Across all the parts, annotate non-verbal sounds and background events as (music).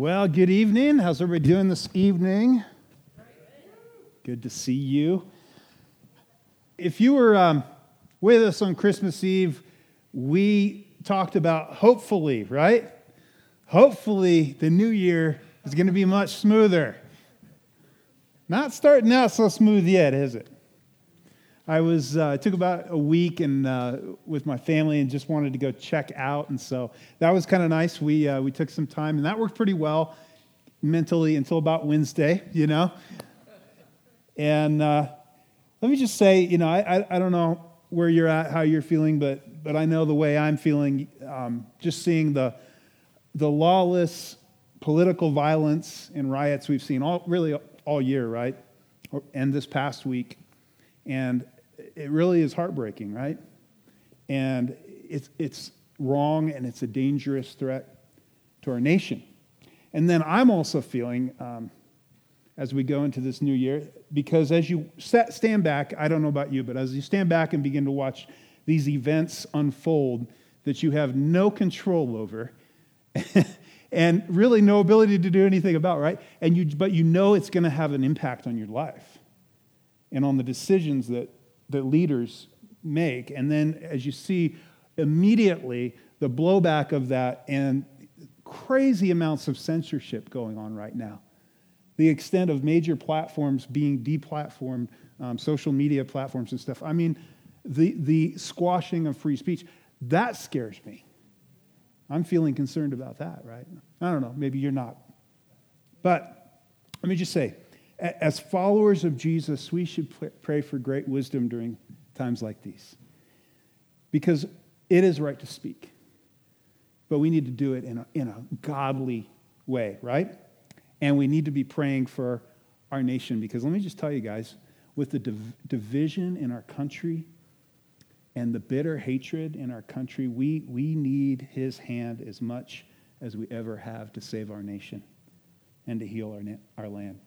Well, good evening. How's everybody doing this evening? Good to see you. If you were um, with us on Christmas Eve, we talked about hopefully, right? Hopefully, the new year is going to be much smoother. Not starting out so smooth yet, is it? I was uh, took about a week and uh, with my family and just wanted to go check out, and so that was kind of nice. We uh, we took some time, and that worked pretty well mentally until about Wednesday, you know. And uh, let me just say, you know, I, I, I don't know where you're at, how you're feeling, but but I know the way I'm feeling. Um, just seeing the the lawless political violence and riots we've seen all really all year, right, and this past week. And it really is heartbreaking, right? And it's, it's wrong and it's a dangerous threat to our nation. And then I'm also feeling, um, as we go into this new year, because as you stand back, I don't know about you, but as you stand back and begin to watch these events unfold that you have no control over (laughs) and really no ability to do anything about, right? And you, but you know it's going to have an impact on your life and on the decisions that that leaders make. And then as you see immediately the blowback of that and crazy amounts of censorship going on right now. The extent of major platforms being deplatformed, um, social media platforms and stuff. I mean, the, the squashing of free speech, that scares me. I'm feeling concerned about that, right? I don't know, maybe you're not. But let me just say, as followers of Jesus, we should pray for great wisdom during times like these. Because it is right to speak, but we need to do it in a, in a godly way, right? And we need to be praying for our nation because let me just tell you guys, with the div- division in our country and the bitter hatred in our country, we, we need his hand as much as we ever have to save our nation and to heal our, na- our land.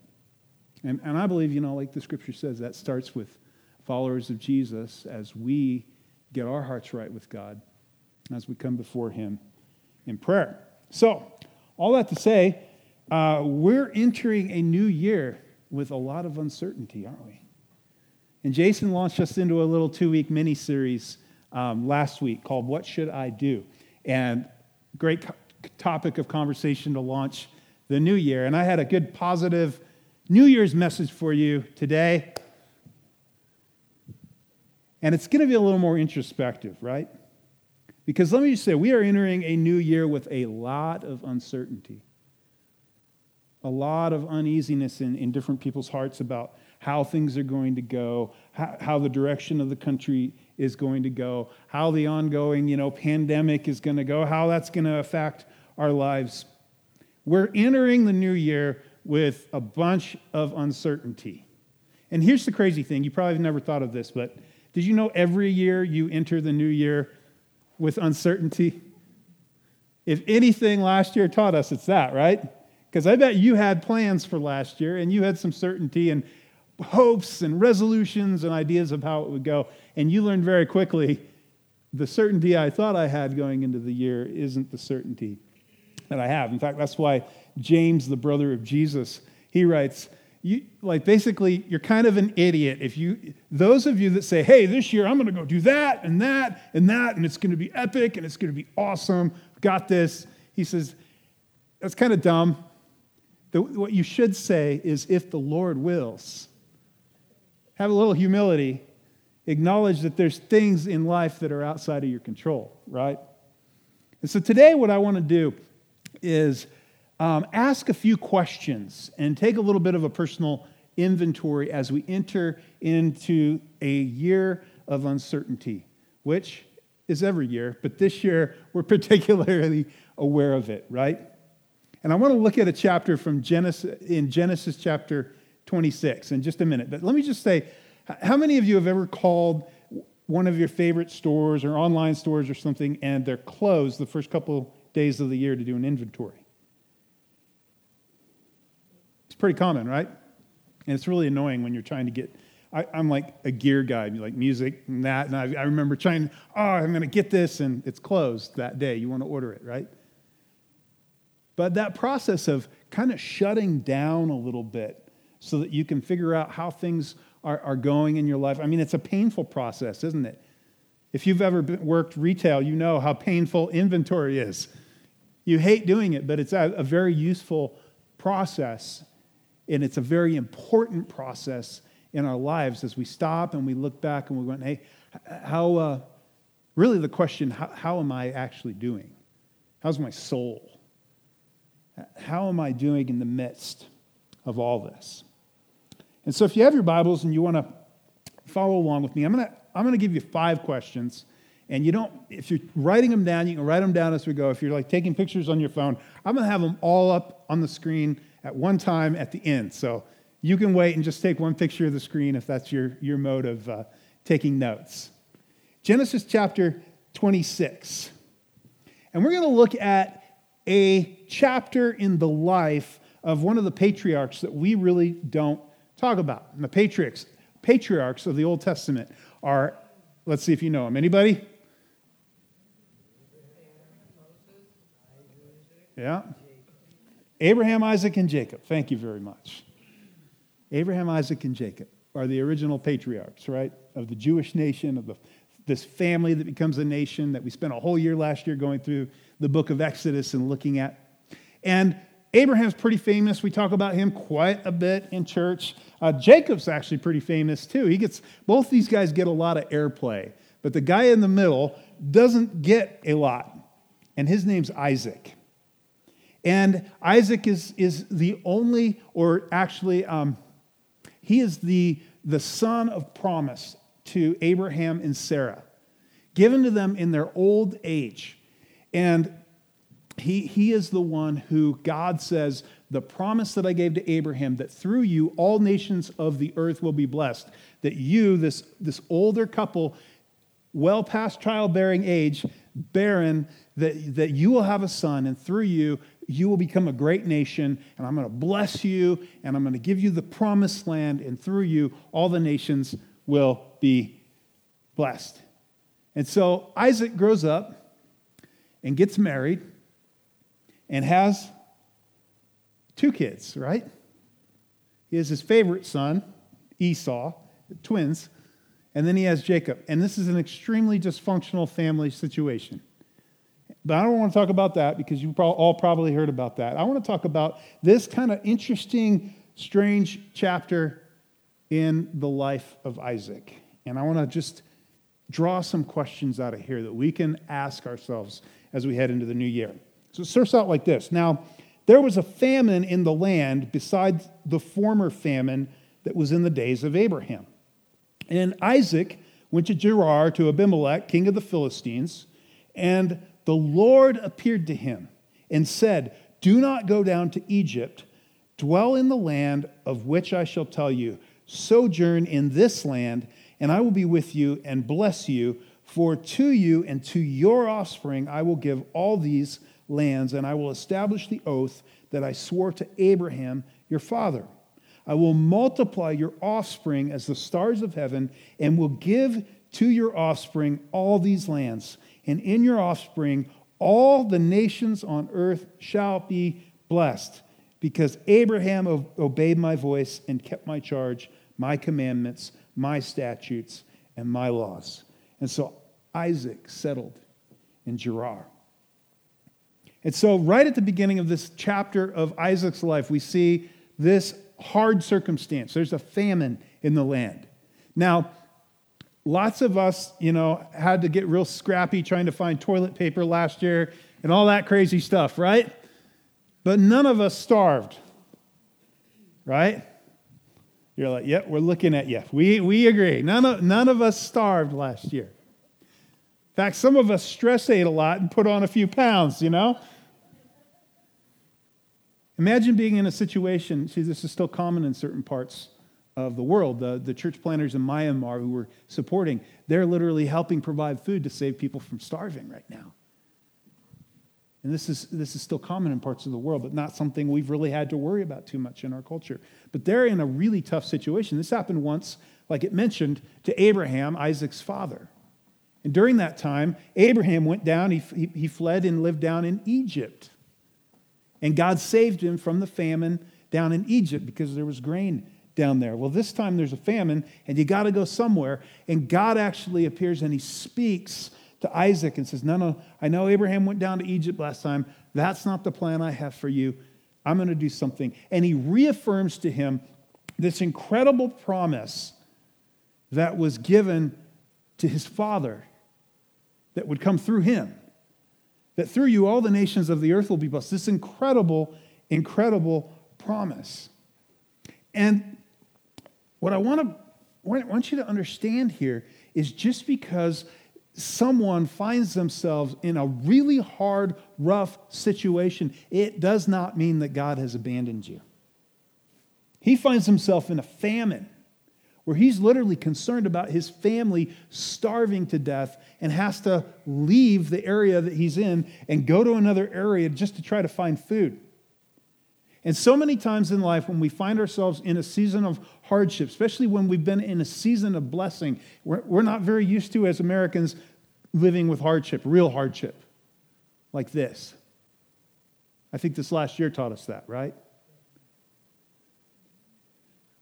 And, and I believe, you know, like the scripture says, that starts with followers of Jesus as we get our hearts right with God, as we come before Him in prayer. So, all that to say, uh, we're entering a new year with a lot of uncertainty, aren't we? And Jason launched us into a little two week mini series um, last week called What Should I Do? And great co- topic of conversation to launch the new year. And I had a good positive New Year's message for you today. And it's going to be a little more introspective, right? Because let me just say, we are entering a new year with a lot of uncertainty, a lot of uneasiness in, in different people's hearts about how things are going to go, how, how the direction of the country is going to go, how the ongoing, you know, pandemic is going to go, how that's going to affect our lives. We're entering the new year with a bunch of uncertainty. And here's the crazy thing you probably have never thought of this, but did you know every year you enter the new year with uncertainty? If anything last year taught us, it's that, right? Because I bet you had plans for last year and you had some certainty and hopes and resolutions and ideas of how it would go. And you learned very quickly the certainty I thought I had going into the year isn't the certainty that I have. In fact, that's why James, the brother of Jesus, he writes, you, like basically you're kind of an idiot if you those of you that say hey this year i'm going to go do that and that and that and it's going to be epic and it's going to be awesome. Got this. He says that's kind of dumb. The, what you should say is if the lord wills have a little humility acknowledge that there's things in life that are outside of your control right? And so today what i want to do is um, ask a few questions and take a little bit of a personal inventory as we enter into a year of uncertainty, which is every year, but this year we're (laughs) particularly aware of it, right? And I want to look at a chapter from Genesis in Genesis chapter 26 in just a minute. But let me just say, how many of you have ever called one of your favorite stores or online stores or something and they're closed the first couple days of the year to do an inventory? It's pretty common, right? And it's really annoying when you're trying to get. I, am like a gear guy, like music and that. And I, I remember trying, oh, I'm going to get this, and it's closed that day. You want to order it, right? But that process of kind of shutting down a little bit so that you can figure out how things are, are going in your life. I mean, it's a painful process, isn't it? If you've ever worked retail, you know how painful inventory is. You hate doing it, but it's a, a very useful process, and it's a very important process in our lives as we stop and we look back and we're going, hey, how, uh, really the question, how, how am I actually doing? How's my soul? How am I doing in the midst of all this? And so, if you have your Bibles and you want to follow along with me, I'm going to I'm going to give you five questions. And you don't, if you're writing them down, you can write them down as we go. If you're like taking pictures on your phone, I'm going to have them all up on the screen at one time at the end. So you can wait and just take one picture of the screen if that's your, your mode of uh, taking notes. Genesis chapter 26. And we're going to look at a chapter in the life of one of the patriarchs that we really don't talk about. And the patriarchs, patriarchs of the Old Testament are, let's see if you know them. Anybody? Yeah. Abraham, Isaac, and Jacob. Thank you very much. Abraham, Isaac, and Jacob are the original patriarchs, right, of the Jewish nation, of the, this family that becomes a nation that we spent a whole year last year going through the book of Exodus and looking at. And Abraham's pretty famous. We talk about him quite a bit in church. Uh, Jacob's actually pretty famous too. He gets both these guys get a lot of airplay, but the guy in the middle doesn't get a lot, and his name's Isaac. And Isaac is, is the only, or actually, um, he is the, the son of promise to Abraham and Sarah, given to them in their old age. And he, he is the one who God says, the promise that I gave to Abraham, that through you all nations of the earth will be blessed, that you, this, this older couple, well past childbearing age, barren, that, that you will have a son, and through you, you will become a great nation, and I'm going to bless you, and I'm going to give you the promised land, and through you, all the nations will be blessed. And so Isaac grows up and gets married and has two kids, right? He has his favorite son, Esau, twins, and then he has Jacob. And this is an extremely dysfunctional family situation. But I don't want to talk about that because you all probably heard about that. I want to talk about this kind of interesting, strange chapter in the life of Isaac. And I want to just draw some questions out of here that we can ask ourselves as we head into the new year. So it starts out like this. Now, there was a famine in the land besides the former famine that was in the days of Abraham. And Isaac went to Gerar to Abimelech, king of the Philistines, and the Lord appeared to him and said, Do not go down to Egypt, dwell in the land of which I shall tell you, sojourn in this land, and I will be with you and bless you. For to you and to your offspring I will give all these lands, and I will establish the oath that I swore to Abraham, your father. I will multiply your offspring as the stars of heaven, and will give to your offspring all these lands. And in your offspring, all the nations on earth shall be blessed, because Abraham obeyed my voice and kept my charge, my commandments, my statutes, and my laws. And so Isaac settled in Gerar. And so, right at the beginning of this chapter of Isaac's life, we see this hard circumstance. There's a famine in the land. Now, lots of us, you know, had to get real scrappy trying to find toilet paper last year and all that crazy stuff, right? But none of us starved, right? You're like, yep, we're looking at you. We, we agree. None of, none of us starved last year. In fact, some of us stress ate a lot and put on a few pounds, you know? Imagine being in a situation, see, this is still common in certain parts of the world. The, the church planters in Myanmar who were supporting, they're literally helping provide food to save people from starving right now. And this is, this is still common in parts of the world, but not something we've really had to worry about too much in our culture. But they're in a really tough situation. This happened once, like it mentioned, to Abraham, Isaac's father. And during that time, Abraham went down, he, he, he fled and lived down in Egypt. And God saved him from the famine down in Egypt because there was grain down there. Well, this time there's a famine and you got to go somewhere. And God actually appears and he speaks to Isaac and says, No, no, I know Abraham went down to Egypt last time. That's not the plan I have for you. I'm going to do something. And he reaffirms to him this incredible promise that was given to his father that would come through him. That through you, all the nations of the earth will be blessed. This incredible, incredible promise. And what I want to want you to understand here is just because someone finds themselves in a really hard, rough situation, it does not mean that God has abandoned you. He finds himself in a famine where he's literally concerned about his family starving to death and has to leave the area that he's in and go to another area just to try to find food. And so many times in life, when we find ourselves in a season of hardship, especially when we've been in a season of blessing, we're, we're not very used to, as Americans, living with hardship, real hardship, like this. I think this last year taught us that, right?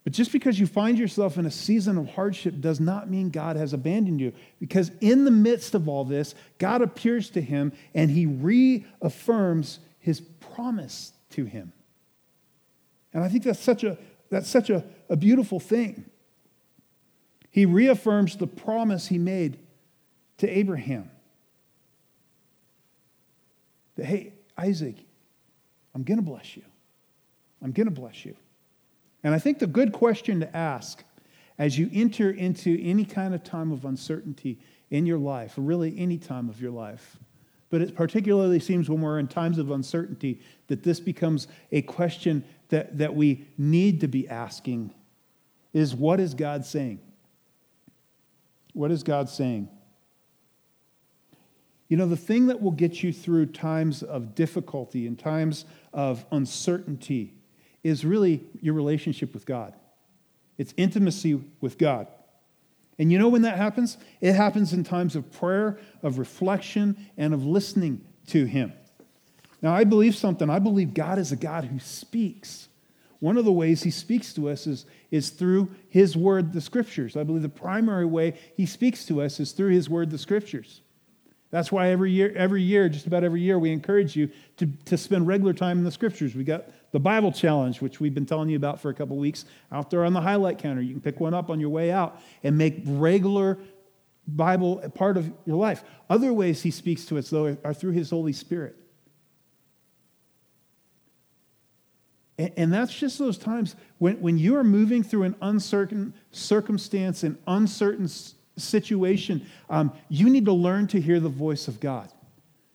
But just because you find yourself in a season of hardship does not mean God has abandoned you. Because in the midst of all this, God appears to him and he reaffirms his promise to him. And I think that's such a, that's such a, a beautiful thing. He reaffirms the promise he made to Abraham that, hey, Isaac, I'm going to bless you. I'm going to bless you. And I think the good question to ask as you enter into any kind of time of uncertainty in your life, really any time of your life, but it particularly seems when we're in times of uncertainty that this becomes a question that, that we need to be asking is what is God saying? What is God saying? You know, the thing that will get you through times of difficulty and times of uncertainty is really your relationship with God. It's intimacy with God. And you know when that happens? It happens in times of prayer, of reflection, and of listening to Him. Now, I believe something. I believe God is a God who speaks. One of the ways He speaks to us is, is through His Word, the Scriptures. I believe the primary way He speaks to us is through His Word, the Scriptures. That's why every year, every year, just about every year, we encourage you to, to spend regular time in the scriptures. We got the Bible challenge, which we've been telling you about for a couple weeks, out there on the highlight counter. You can pick one up on your way out and make regular Bible a part of your life. Other ways he speaks to us, though, are through his Holy Spirit. And, and that's just those times when, when you are moving through an uncertain circumstance, an uncertain situation, um, you need to learn to hear the voice of God.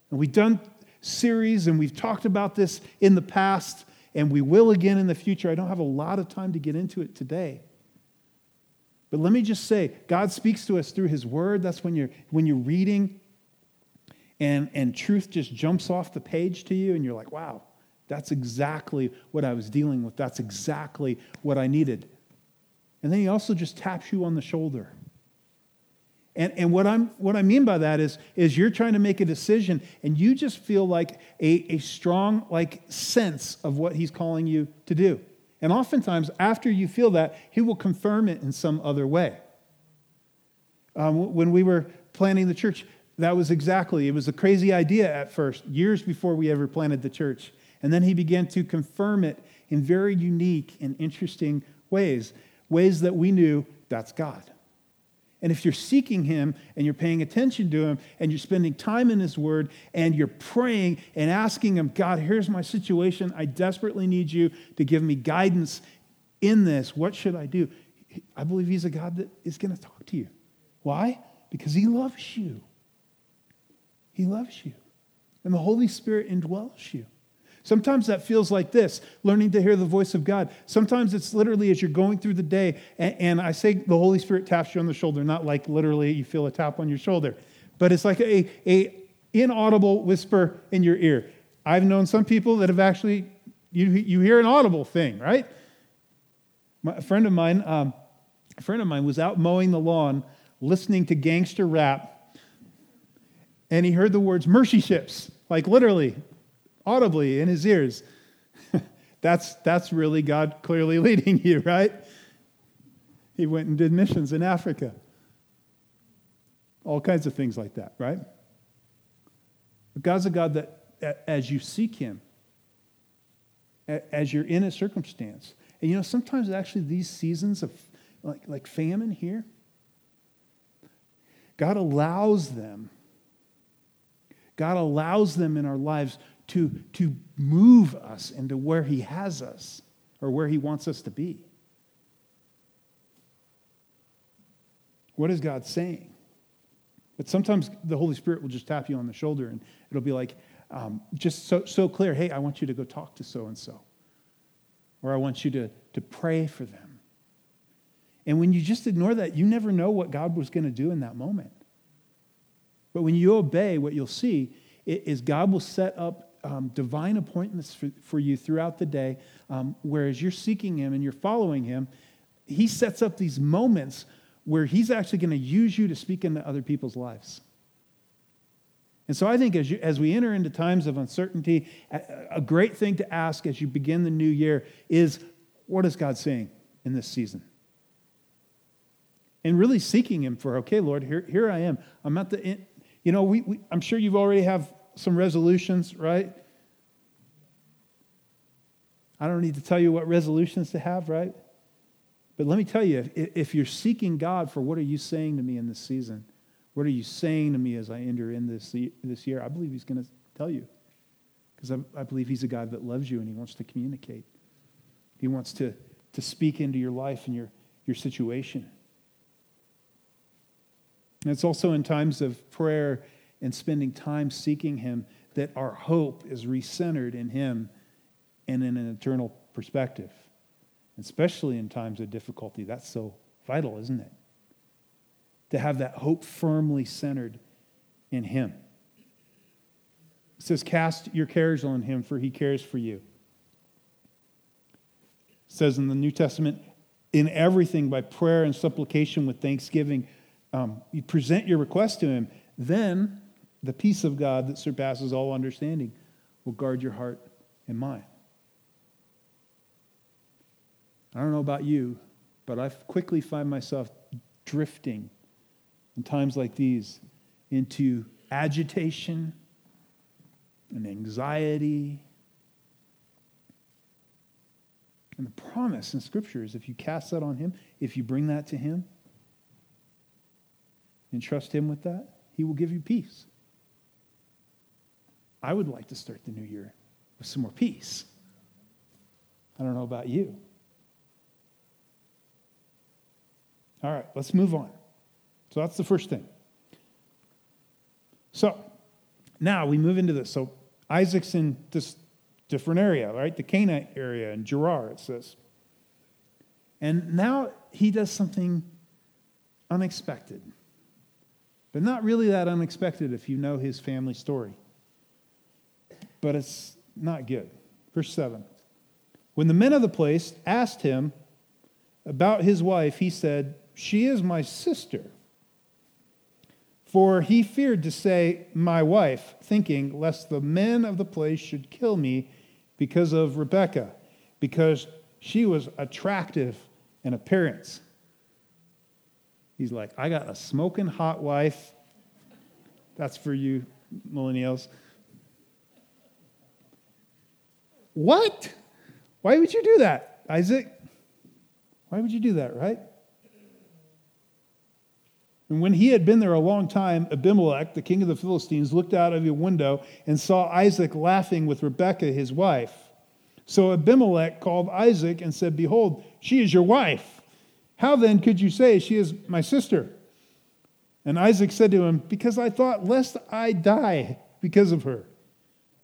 And we've done series and we've talked about this in the past, and we will again in the future. I don't have a lot of time to get into it today. But let me just say, God speaks to us through His Word. That's when you're, when you're reading and, and truth just jumps off the page to you, and you're like, wow, that's exactly what I was dealing with. That's exactly what I needed. And then He also just taps you on the shoulder and, and what, I'm, what I mean by that is, is you're trying to make a decision and you just feel like a, a strong like sense of what he's calling you to do. And oftentimes, after you feel that, he will confirm it in some other way. Um, when we were planning the church, that was exactly, it was a crazy idea at first, years before we ever planted the church. And then he began to confirm it in very unique and interesting ways, ways that we knew that's God. And if you're seeking Him and you're paying attention to Him and you're spending time in His Word and you're praying and asking Him, God, here's my situation. I desperately need you to give me guidance in this. What should I do? I believe He's a God that is going to talk to you. Why? Because He loves you. He loves you. And the Holy Spirit indwells you. Sometimes that feels like this learning to hear the voice of God. Sometimes it's literally as you're going through the day, and, and, I say the Holy Spirit taps you on the shoulder, not like literally you feel a tap on your shoulder, but it's like a, a inaudible whisper in your ear. I've known some people that have actually, you, you hear an audible thing, right? My, a friend of mine, um, a friend of mine was out mowing the lawn listening to gangster rap, and he heard the words mercy ships, like literally audibly in his ears. (laughs) that's, that's really God clearly (laughs) leading you, right? He went and did missions in Africa. All kinds of things like that, right? But God's a God that, as you seek Him, as you're in a circumstance, and you know, sometimes actually these seasons of like, like famine here, God allows them. God allows them in our lives to, to move us into where He has us or where He wants us to be. What is God saying? But sometimes the Holy Spirit will just tap you on the shoulder and it'll be like, um, just so, so clear hey, I want you to go talk to so and so. Or I want you to, to pray for them. And when you just ignore that, you never know what God was going to do in that moment. But when you obey, what you'll see is God will set up um, divine appointments for, for you throughout the day, um, whereas you're seeking Him and you're following Him. He sets up these moments where He's actually going to use you to speak into other people's lives. And so I think as, you, as we enter into times of uncertainty, a, great thing to ask as you begin the new year is what is God saying in this season? And really seeking Him for, okay, Lord, here, here I am. I'm at the, you know, we, we, I'm sure you've already have some resolutions, right? I don't need to tell you what resolutions to have, right? But let me tell you, if, you're seeking God for what are you saying to me in this season? What are you saying to me as I enter in this, this year? I believe He's going to tell you. Because I, I believe He's a God that loves you and He wants to communicate. He wants to, to speak into your life and your, your situation. And it's also in times of prayer and spending time seeking Him that our hope is recentered in Him and in an eternal perspective. Especially in times of difficulty. That's so vital, isn't it? To have that hope firmly centered in Him. It says, Cast your cares on Him, for He cares for you. It says in the New Testament, in everything by prayer and supplication with thanksgiving, um, you present your request to Him. Then the peace of God that surpasses all understanding will guard your heart and mind. I don't know about you, but I quickly find myself drifting in times like these into agitation and anxiety. And the promise in Scripture is if you cast that on Him, if you bring that to Him and trust Him with that, He will give you peace. I would like to start the new year with some more peace. I don't know about you. All right, let's move on. So that's the first thing. So now we move into this. So Isaac's in this different area, right? The Canaanite area in Gerar, it says. And now he does something unexpected. But not really that unexpected if you know his family story but it's not good. Verse 7. When the men of the place asked him about his wife, he said, She is my sister. For he feared to say, My wife, thinking, lest the men of the place should kill me because of Rebekah, because she was attractive in appearance. He's like, I got a smoking hot wife. That's for you, millennials. What? Why would you do that, Isaac? Why would you do that, right? And when he had been there a long time, Abimelech, the king of the Philistines, looked out of a window and saw Isaac laughing with Rebekah, his wife. So Abimelech called Isaac and said, Behold, she is your wife. How then could you say, She is my sister? And Isaac said to him, Because I thought, lest I die because of her.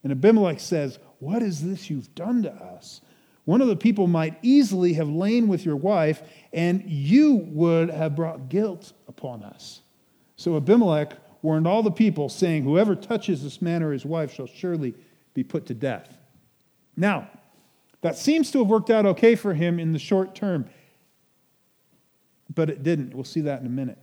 And Abimelech says, what is this you've done to us? One of the people might easily have lain with your wife, and you would have brought guilt upon us. So Abimelech warned all the people, saying, Whoever touches this man or his wife shall surely be put to death. Now, that seems to have worked out okay for him in the short term, but it didn't. We'll see that in a minute.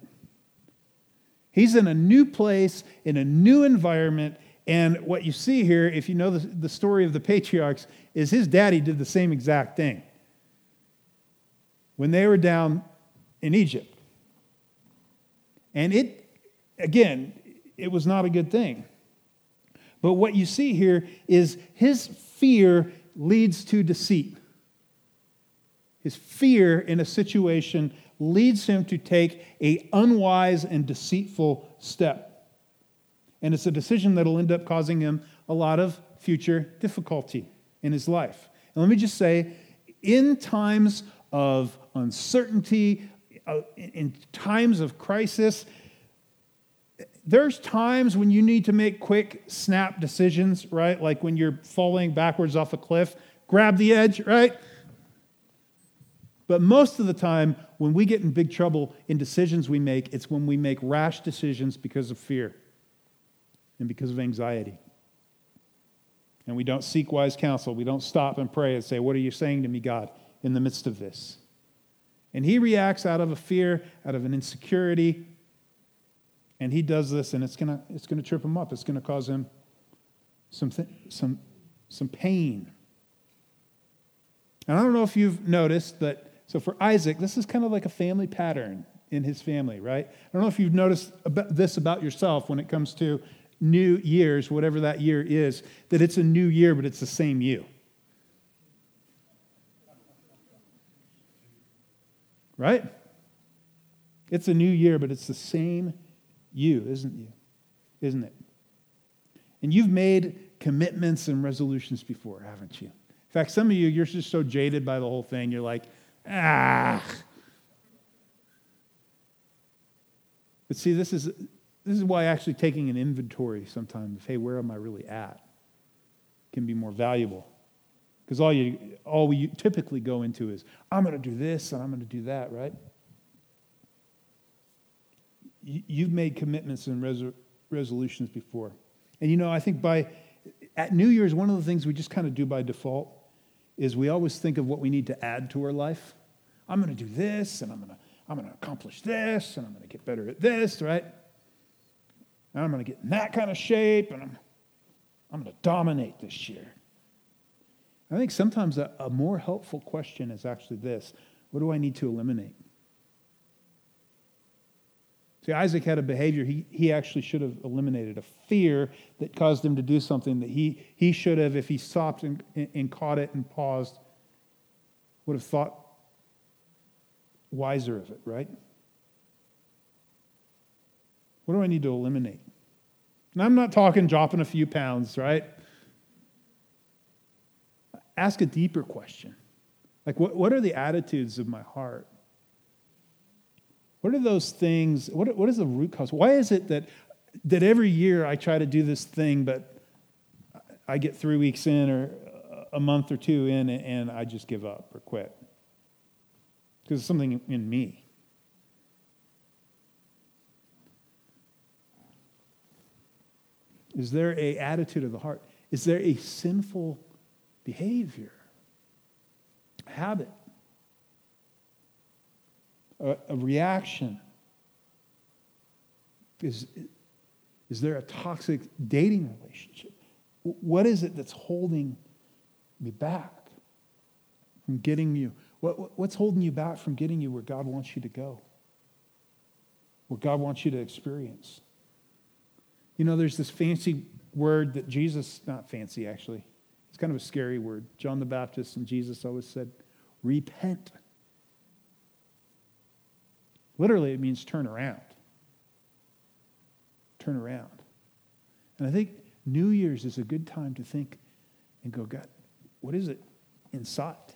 He's in a new place, in a new environment, And what you see here, if you know the, the story of the patriarchs, is his daddy did the same exact thing when they were down in Egypt. And it, again, it was not a good thing. But what you see here is his fear leads to deceit. His fear in a situation leads him to take a unwise and deceitful step. And it's a decision that'll end up causing him a lot of future difficulty in his life. And let me just say, in times of uncertainty, uh, in times of crisis, there's times when you need to make quick snap decisions, right? Like when you're falling backwards off a cliff, grab the edge, right? But most of the time, when we get in big trouble in decisions we make, it's when we make rash decisions because of fear and because of anxiety. And we don't seek wise counsel. We don't stop and pray and say, What are you saying to me, God, in the midst of this? And he reacts out of a fear, out of an insecurity, and he does this, and it's going to it's gonna trip him up. It's going to cause him some, th- some, some pain. And I don't know if you've noticed that, so for Isaac, this is kind of like a family pattern in his family, right? I don't know if you've noticed this about yourself when it comes to new years, whatever that year is, that it's a new year, but it's the same you. Right? It's a new year, but it's the same you, isn't you? Isn't it? And you've made commitments and resolutions before, haven't you? In fact, some of you, you're just so jaded by the whole thing, you're like, ah. But see, this is, this is why actually taking an inventory sometimes, of, hey, where am I really at, can be more valuable. Because all you all we typically go into is, I'm going to do this and I'm going to do that, right? you've made commitments and res- resolutions before. And you know, I think by at New Year's, one of the things we just kind of do by default is we always think of what we need to add to our life. I'm going to do this, and I'm going to I'm going to accomplish this, and I'm going to get better at this, right? And I'm going to get in that kind of shape, and I'm I'm going to dominate this year. I think sometimes a, a more helpful question is actually this: What do I need to eliminate? See, Isaac had a behavior he, he actually should have eliminated, a fear that caused him to do something that he, he should have, if he stopped and, and caught it and paused, would have thought wiser of it, right? What do I need to eliminate? And I'm not talking dropping a few pounds, right? Ask a deeper question. Like, what, what are the attitudes of my heart? What are those things? What, what is the root cause? Why is it that, that every year I try to do this thing, but I get three weeks in or a month or two in and I just give up or quit? Because it's something in me. Is there a attitude of the heart? Is there a sinful behavior, habit a, a reaction? Is, is there a toxic dating relationship? What is it that's holding me back from getting you? What, what's holding you back from getting you where God wants you to go? What God wants you to experience? You know, there's this fancy word that Jesus, not fancy actually, it's kind of a scary word. John the Baptist and Jesus always said, repent. Literally, it means turn around. Turn around. And I think New Year's is a good time to think and go, God, what is it inside?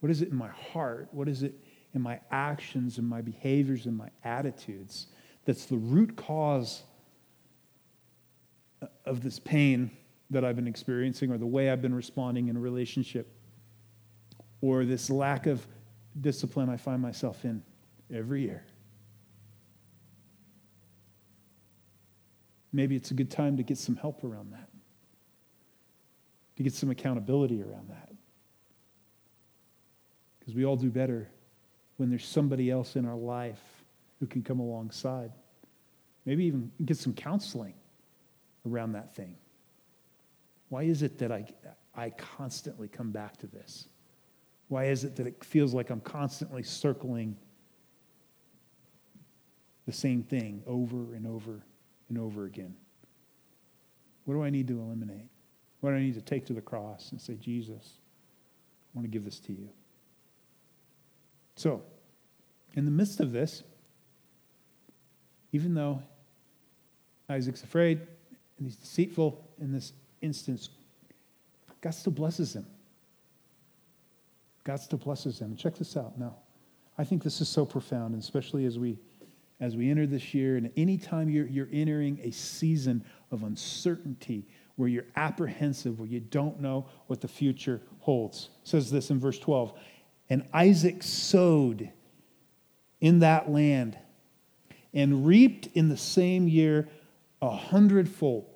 What is it in my heart? What is it in my actions and my behaviors and my attitudes that's the root cause of this pain that I've been experiencing or the way I've been responding in a relationship or this lack of discipline I find myself in? every year. Maybe it's a good time to get some help around that, to get some accountability around that. Because we all do better when there's somebody else in our life who can come alongside. Maybe even get some counseling around that thing? Why is it that I, I constantly come back to this? Why is it that it feels like I'm constantly circling the same thing over and over and over again? What do I need to eliminate? What do I need to take to the cross and say, Jesus, I want to give this to you? So, in the midst of this, even though Isaac's afraid and he's deceitful in this instance, God still blesses him. God still blesses him. Check this out. Now, I think this is so profound, and especially as we as we enter this year, and anytime you're, you're entering a season of uncertainty where you're apprehensive, where you don't know what the future holds. It says this in verse 12. And Isaac sowed in that land and reaped in the same year a hundredfold.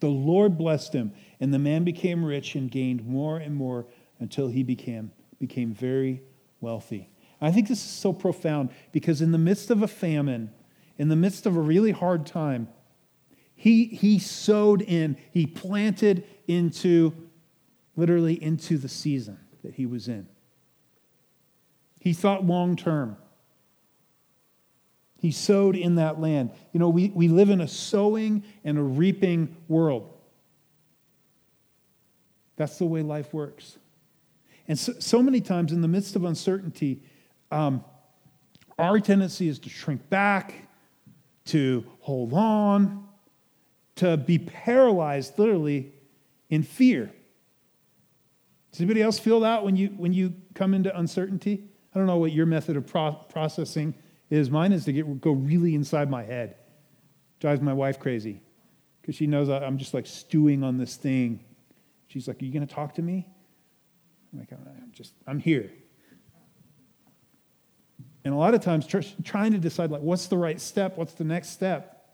The Lord blessed him, and the man became rich and gained more and more until he became, became very wealthy. I think this is so profound because in the midst of a famine, in the midst of a really hard time, he, he sowed in, he planted into, literally into the season that he was in. He thought long term. He sowed in that land. You know, we, we live in a sowing and a reaping world. That's the way life works. And so, so many times in the midst of uncertainty, um, our tendency is to shrink back, to hold on, to be paralyzed literally in fear. Does anybody else feel that when you, when you come into uncertainty? I don't know what your method of pro- processing is. Mine is to get, go really inside my head. Drives my wife crazy because she knows I'm just like stewing on this thing. She's like, Are you going to talk to me? I'm like, I'm just, I'm here. And a lot of times, tr- trying to decide, like, what's the right step? What's the next step?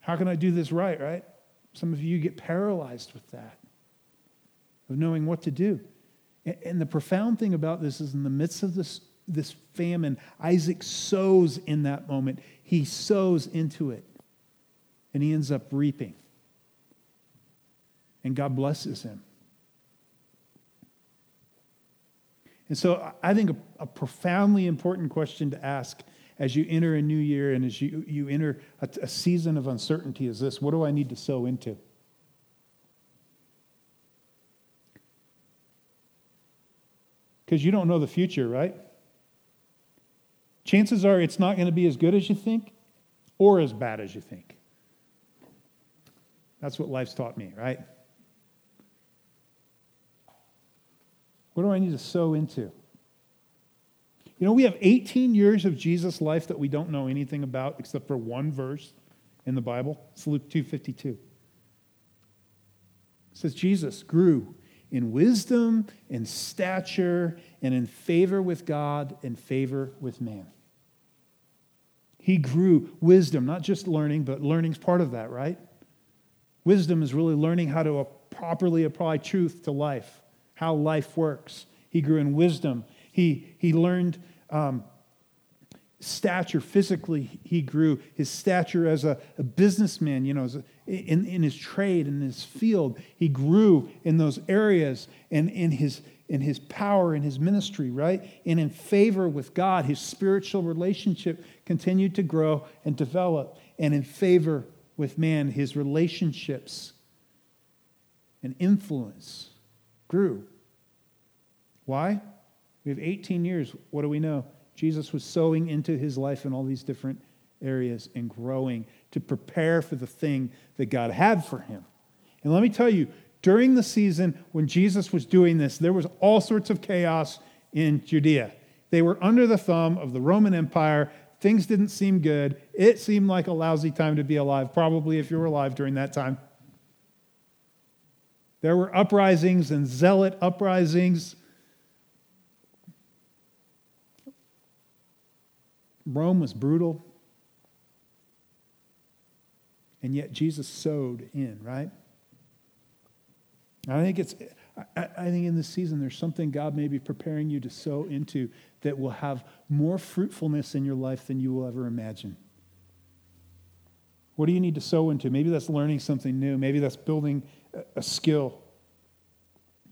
How can I do this right, right? Some of you get paralyzed with that, of knowing what to do. And the profound thing about this is in the midst of this, this famine, Isaac sows in that moment. He sows into it, and he ends up reaping. And God blesses him. And so I think a, a profoundly important question to ask as you enter a new year and as you, you enter a, a season of uncertainty is this what do I need to sow into? Because you don't know the future, right? Chances are it's not going to be as good as you think or as bad as you think. That's what life's taught me, right? What do I need to sow into? You know, we have 18 years of Jesus' life that we don't know anything about except for one verse in the Bible. It's Luke 2:52. It says Jesus grew in wisdom, in stature, and in favor with God and favor with man. He grew wisdom, not just learning, but learning's part of that, right? Wisdom is really learning how to properly apply truth to life, how life works. He grew in wisdom. He, he learned um, stature physically he grew his stature as a, a businessman you know a, in, in his trade in his field he grew in those areas and in his in his power in his ministry right? And in favor with god his spiritual relationship continued to grow and develop. And in favor with man his relationships and influence grew. Why? We have 18 years. What do we know? Jesus was sowing into his life in all these different areas and growing to prepare for the thing that God had for him. And let me tell you, during the season when Jesus was doing this, there was all sorts of chaos in Judea. They were under the thumb of the Roman Empire. Things didn't seem good. It seemed like a lousy time to be alive, probably if you were alive during that time. There were uprisings and zealot uprisings Rome was brutal. And yet Jesus sowed in, right? I think it's I, I, think in this season there's something God may be preparing you to sow into that will have more fruitfulness in your life than you will ever imagine. What do you need to sow into? Maybe that's learning something new. Maybe that's building a skill.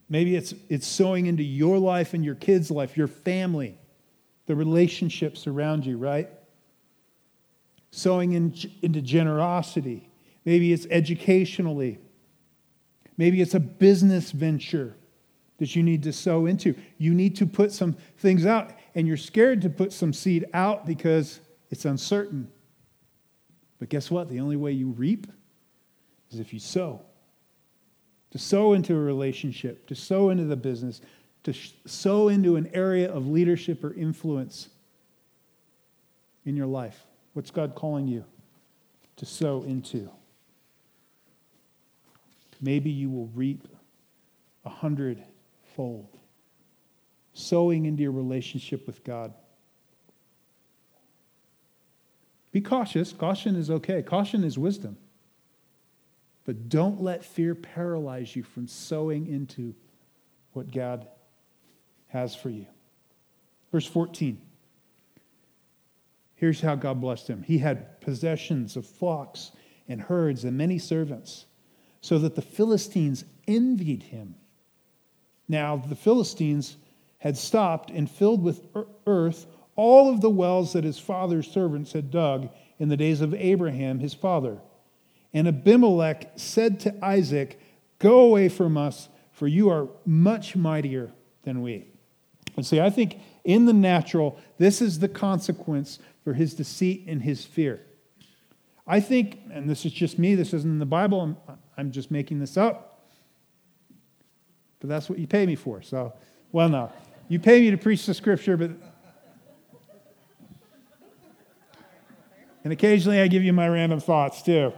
Maybe it's, it's sowing into your life and your kids' life, your family, the relationships around you, right? Sowing in, into generosity. Maybe it's educationally. Maybe it's a business venture that you need to sow into. You need to put some things out, and you're scared to put some seed out because it's uncertain. But guess what? The only way you reap is if you sow. To sow into a relationship, to sow into the business, to sow into an area of leadership or influence in your life. What's God calling you to sow into? Maybe you will reap a hundredfold. Sowing into your relationship with God. Be cautious. Caution is okay. Caution is wisdom. But don't let fear paralyze you from sowing into what God has for you. Verse 14. Here's how God blessed him. He had possessions of flocks and herds and many servants, so that the Philistines envied him. Now, the Philistines had stopped and filled with earth all of the wells that his father's servants had dug in the days of Abraham, his father. And Abimelech said to Isaac, Go away from us, for you are much mightier than we. And see, I think in the natural, this is the consequence for his deceit and his fear. I think, and this is just me, this isn't in the Bible, I'm, I'm just making this up but that's what you pay me for. So, well, no. You pay me to preach the scripture, but. And occasionally I give you my random thoughts too.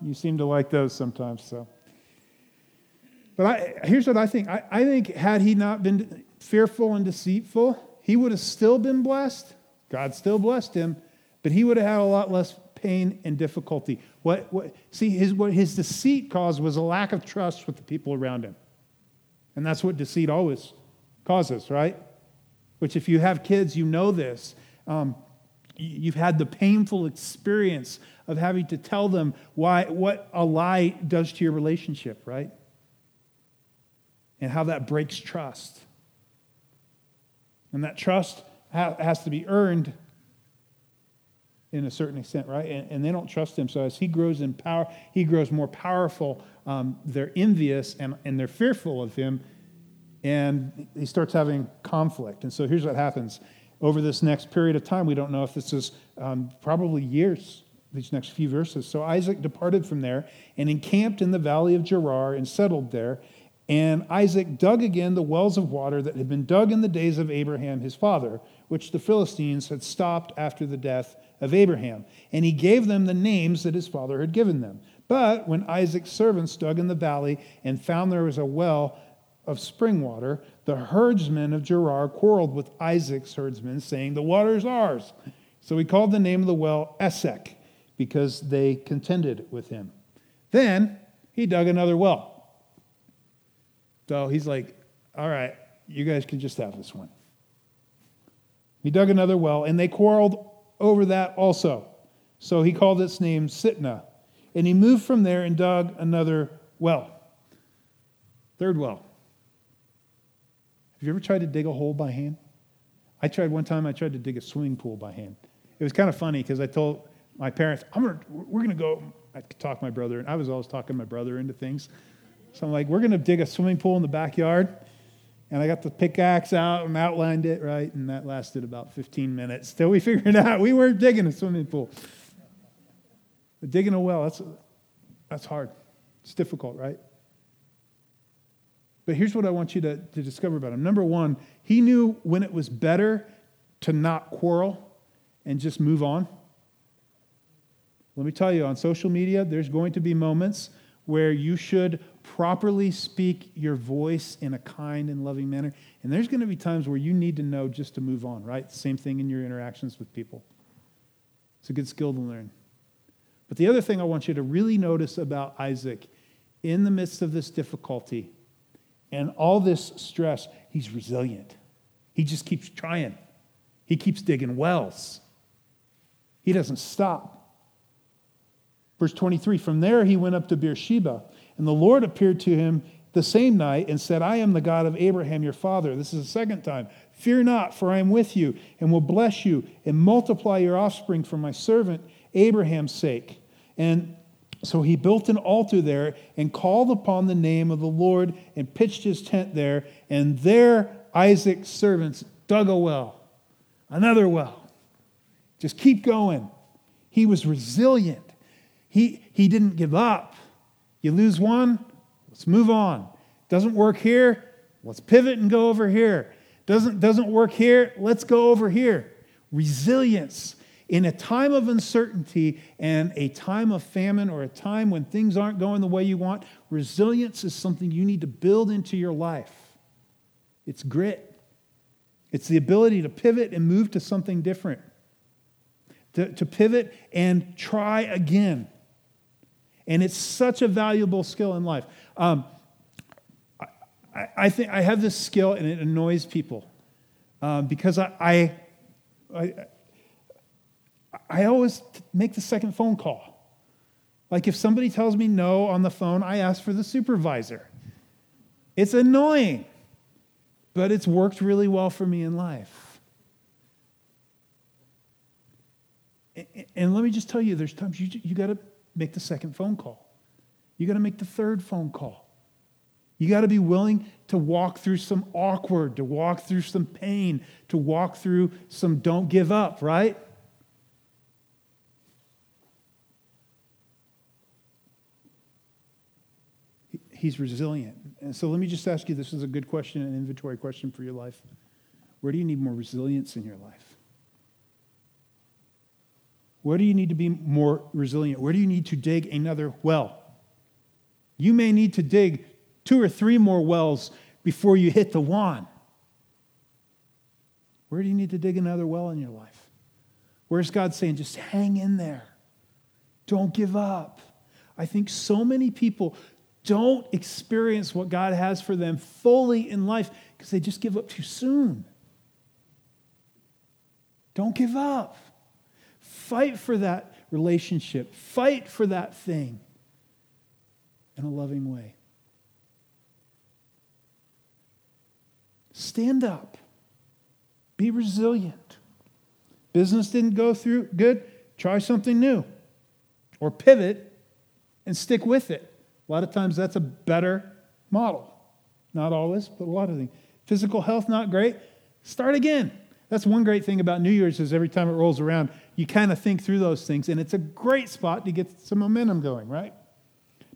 You seem to like those sometimes, so. But I, here's what I think. I, I think had he not been fearful and deceitful, he would have still been blessed. God still blessed him, but he would have had a lot less pain and difficulty. What, what, see, his, what his deceit caused was a lack of trust with the people around him. And that's what deceit always causes, right? Which, if you have kids, you know this. Um, you've had the painful experience of having to tell them why, what a lie does to your relationship, right? And how that breaks trust. And that trust has to be earned in a certain extent, right? And, and, they don't trust him. So as he grows in power, he grows more powerful. Um, they're envious and, and they're fearful of him. And he starts having conflict. And so here's what happens. Over this next period of time, we don't know if this is um, probably years, these next few verses. So Isaac departed from there and encamped in the valley of Gerar and settled there. And Isaac dug again the wells of water that had been dug in the days of Abraham his father, which the Philistines had stopped after the death of Abraham. And he gave them the names that his father had given them. But when Isaac's servants dug in the valley and found there was a well of spring water, the herdsmen of Gerar quarreled with Isaac's herdsmen, saying, The water is ours. So he called the name of the well Esek, because they contended with him. Then he dug another well. So he's like, All right, you guys can just have this one. He dug another well, and they quarreled over that also. So he called its name Sitnah. And he moved from there and dug another well. Third well. Have you ever tried to dig a hole by hand? I tried one time, I tried to dig a swimming pool by hand. It was kind of funny because I told my parents, I'm gonna, we're going to go. I talk my brother, and I was always talking my brother into things. So I'm like, we're going to dig a swimming pool in the backyard. And I got the pickaxe out and outlined it, right? And that lasted about 15 minutes till we (laughs) figured out we weren't digging a swimming pool. But digging a well, that's, that's hard. It's difficult, right? But here's what I want you to, to discover about him. Number one, he knew when it was better to not quarrel and just move on. Let me tell you, on social media, there's going to be moments where you should properly speak your voice in a kind and loving manner. And there's going to be times where you need to know just to move on, right? Same thing in your interactions with people. It's a good skill to learn. But the other thing I want you to really notice about Isaac in the midst of this difficulty and all this stress, he's resilient. He just keeps trying. He keeps digging wells. He doesn't stop. Verse 23 From there he went up to Beersheba, and the Lord appeared to him the same night and said, I am the God of Abraham your father. This is the second time. Fear not, for I am with you, and will bless you, and multiply your offspring for my servant Abraham's sake. And so he built an altar there and called upon the name of the Lord and pitched his tent there. And there Isaac's servants dug a well, another well. Just keep going. He was resilient. He, he didn't give up. You lose one, let's move on. Doesn't work here, let's pivot and go over here. Doesn't, doesn't work here, let's go over here. Resilience in a time of uncertainty and a time of famine or a time when things aren't going the way you want, resilience is something you need to build into your life. It's grit, it's the ability to pivot and move to something different, to, to pivot and try again. And it's such a valuable skill in life. Um, I, I, think I have this skill and it annoys people um, because I, I, I I always make the second phone call. Like if somebody tells me no on the phone, I ask for the supervisor. It's annoying, but it's worked really well for me in life. And let me just tell you, there's times you, you got to make the second phone call. You got to make the third phone call. You got to be willing to walk through some awkward, to walk through some pain, to walk through some don't give up, right? he's resilient. And so let me just ask you this is a good question, an inventory question for your life. Where do you need more resilience in your life? Where do you need to be more resilient? Where do you need to dig another well? You may need to dig two or three more wells before you hit the one. Where do you need to dig another well in your life? Where's God saying, just hang in there? Don't give up. I think so many people don't experience what God has for them fully in life because they just give up too soon. Don't give up. Fight for that relationship, fight for that thing in a loving way. Stand up, be resilient. Business didn't go through good, try something new or pivot and stick with it. A lot of times that's a better model. Not always, but a lot of things. Physical health, not great. Start again. That's one great thing about New Year's is every time it rolls around, you kind of think through those things, and it's a great spot to get some momentum going, right?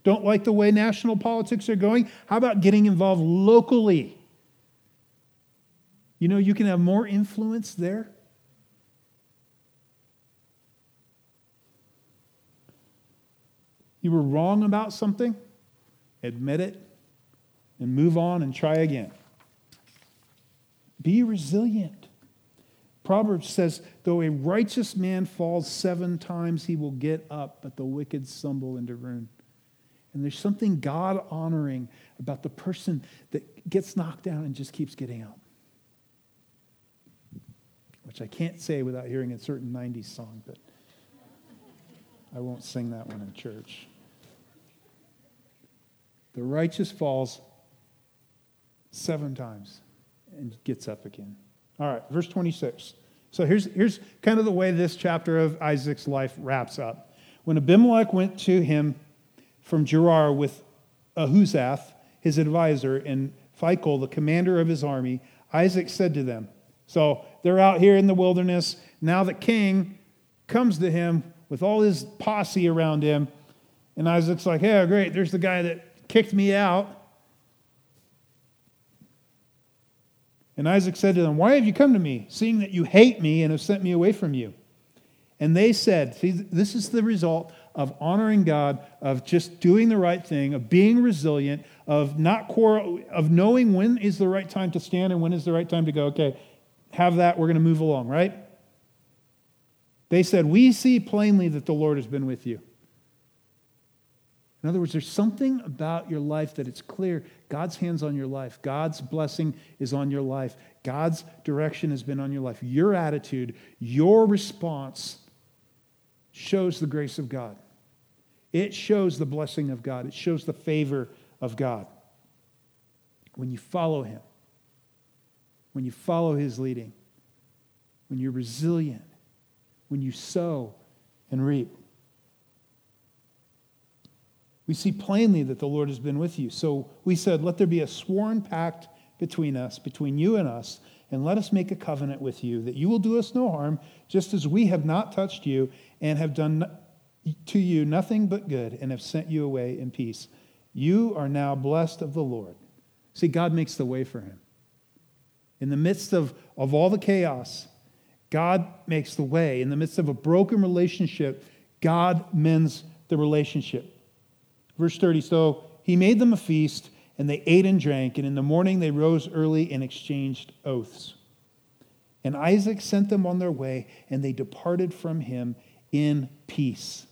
Don't like the way national politics are going? How about getting involved locally? You know, you can have more influence there you were wrong about something, admit it, and move on and try again. Be resilient. Proverbs says, though a righteous man falls seven times, he will get up, but the wicked stumble into ruin. And there's something God honoring about the person that gets knocked down and just keeps getting up. Which I can't say without hearing a certain 90s song, but I won't sing that one in church. The righteous falls seven times and gets up again. All right, verse 26. So here's, here's kind of the way this chapter of Isaac's life wraps up. When Abimelech went to him from Gerar with Ahuzzath, his advisor, and Phicol, the commander of his army, Isaac said to them, So they're out here in the wilderness. Now the king comes to him with all his posse around him. And Isaac's like, Yeah, great. There's the guy that kicked me out. And Isaac said to them, Why have you come to me, seeing that you hate me and have sent me away from you? And they said, See, this is the result of honoring God, of just doing the right thing, of being resilient, of not quarrel, of knowing when is the right time to stand and when is the right time to go, okay, have that, we're going to move along, right? They said, We see plainly that the Lord has been with you. In other words, there's something about your life that it's clear God's hands on your life. God's blessing is on your life. God's direction has been on your life. Your attitude, your response shows the grace of God. It shows the blessing of God, it shows the favor of God. When you follow Him, when you follow His leading, when you're resilient, when you sow and reap. We see plainly that the Lord has been with you. So we said, Let there be a sworn pact between us, between you and us, and let us make a covenant with you that you will do us no harm, just as we have not touched you and have done to you nothing but good and have sent you away in peace. You are now blessed of the Lord. See, God makes the way for him. In the midst of, of all the chaos, God makes the way. In the midst of a broken relationship, God mends the relationship. Verse 30 So he made them a feast, and they ate and drank, and in the morning they rose early and exchanged oaths. And Isaac sent them on their way, and they departed from him in peace.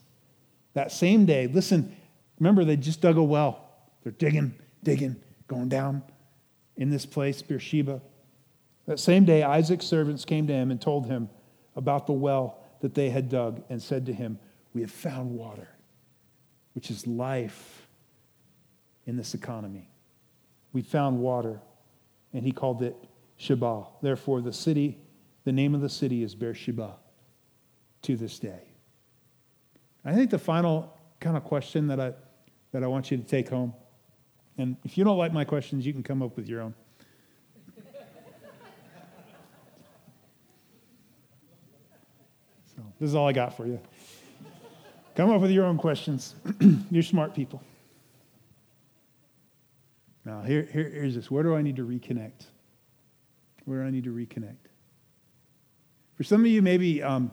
That same day, listen, remember they just dug a well. They're digging, digging, going down in this place, Beersheba. That same day, Isaac's servants came to him and told him about the well that they had dug and said to him, We have found water, which is life in this economy. We found water, and he called it Sheba. Therefore, the city, the name of the city is Beersheba to this day. I think the final kind of question that I, that I want you to take home, and if you don't like my questions, you can come up with your own. (laughs) so, this is all I got for you. Come up with your own questions. (clears throat) You're smart people. Now, here, here, here's this. Where do I need to reconnect? Where do I need to reconnect? For some of you, maybe, um,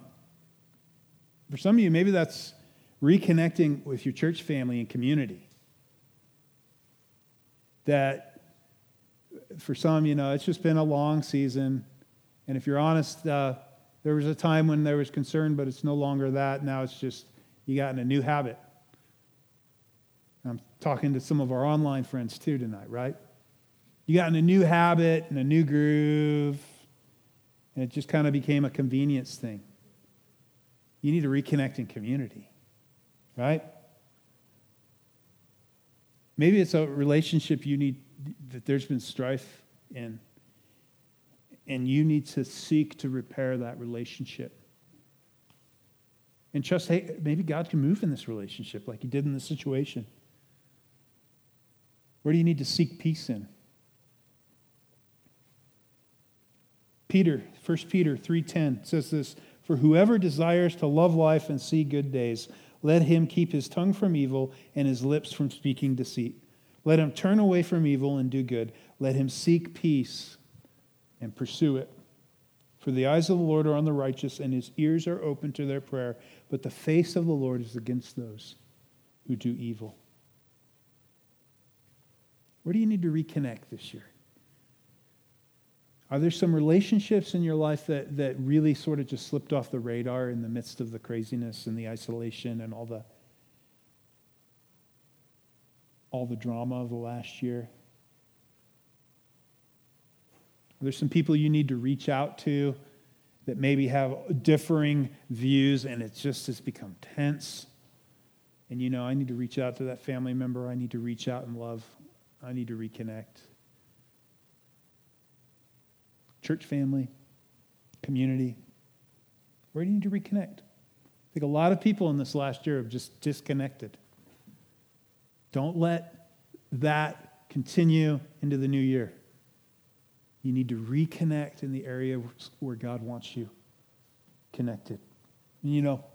for some of you, maybe that's reconnecting with your church family and community. That for some, you know, it's just been a long season. And if you're honest, uh, there was a time when there was concern, but it's no longer that. Now it's just you got in a new habit. I'm talking to some of our online friends too tonight, right? You got in a new habit and a new groove, and it just kind of became a convenience thing. You need to reconnect in community right? Maybe it's a relationship you need that there's been strife in, and you need to seek to repair that relationship. And trust, hey, maybe God can move in this relationship like he did in this situation. Where do you need to seek peace in? Peter, 1 Peter 3:10 says this, "For whoever desires to love life and see good days let him keep his tongue from evil and his lips from speaking deceit. Let him turn away from evil and do good. Let him seek peace and pursue it. For the eyes of the Lord are on the righteous, and his ears are open to their prayer. But the face of the Lord is against those who do evil. Where do you need to reconnect this year? Are there some relationships in your life that, that really sort of just slipped off the radar in the midst of the craziness and the isolation and all the all the drama of the last year? Are there some people you need to reach out to that maybe have differing views and it just has become tense? And you know, I need to reach out to that family member. I need to reach out and love. I need to reconnect church family, community? Where do you need to reconnect? I think a lot of people in this last year have just disconnected. Don't let that continue into the new year. You need to reconnect in the area where God wants you connected. And you know,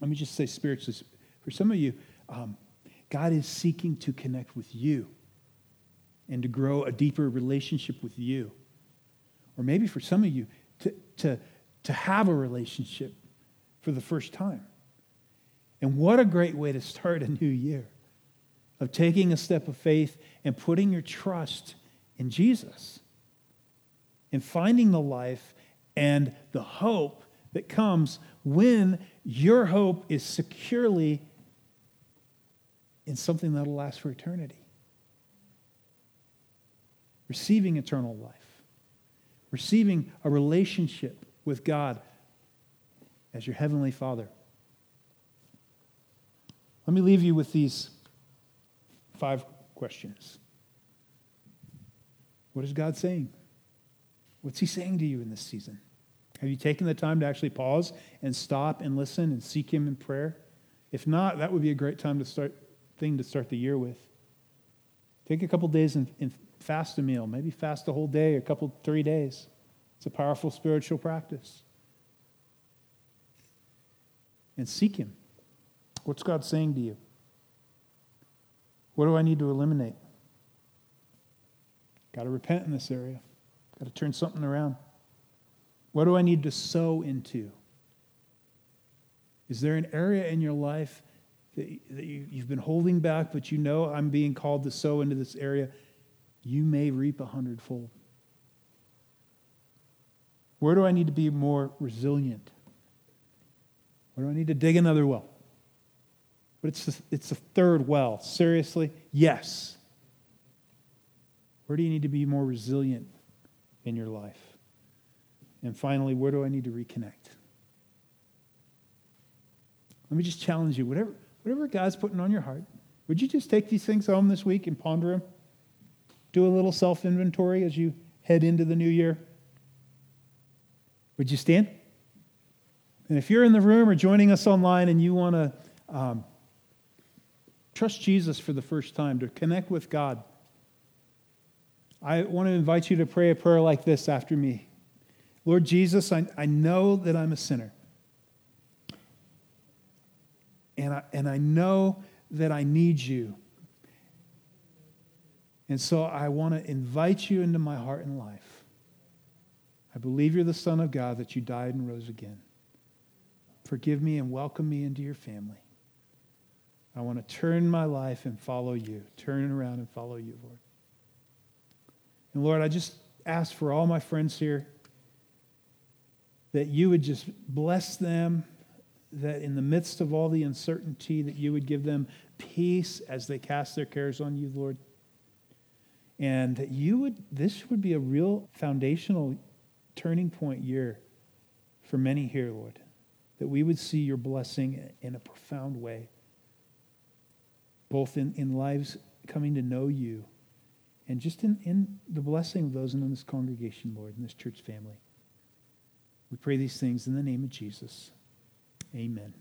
let me just say spiritually, for some of you, um, God is seeking to connect with you and to grow a deeper relationship with you or maybe for some of you, to, to, to have a relationship for the first time. And what a great way to start a new year of taking a step of faith and putting your trust in Jesus and finding the life and the hope that comes when your hope is securely in something that'll last for eternity. Receiving eternal life receiving a relationship with God as your heavenly Father. Let me leave you with these five questions. What is God saying? What's He saying to you in this season? Have you taken the time to actually pause and stop and listen and seek Him in prayer? If not, that would be a great time to start thing to start the year with. Take a couple days and, and fast a meal. Maybe fast a whole day, a couple three days. It's a powerful spiritual practice. And seek Him. What's God saying to you? What do I need to eliminate? Got to repent in this area. Got to turn something around. What do I need to sow into? Is there an area in your life that, that you, you've been holding back, but you know I'm being called to sow into this area? You may reap a hundredfold. Where do I need to be more resilient? Where do I need to dig another well? But it's the, it's the third well. Seriously? Yes. Where do you need to be more resilient in your life? And finally, where do I need to reconnect? Let me just challenge you. Whatever, whatever God's putting on your heart, would you just take these things home this week and ponder them? Do a little self inventory as you head into the new year? Would you stand? And if you're in the room or joining us online and you want to um, trust Jesus for the first time, to connect with God, I want to invite you to pray a prayer like this after me. Lord Jesus, I, I know that I'm a sinner. And I, and I know that I need you. And so I want to invite you into my heart and life. I believe you're the Son of God, that you died and rose again. Forgive me and welcome me into your family. I want to turn my life and follow you, turn around and follow you, Lord. And Lord, I just ask for all my friends here that you would just bless them, that in the midst of all the uncertainty, that you would give them peace as they cast their cares on you, Lord. And that you would, this would be a real foundational turning point year for many here, Lord. That we would see your blessing in a profound way, both in, in lives coming to know you and just in, in the blessing of those in this congregation, Lord, in this church family. We pray these things in the name of Jesus. Amen.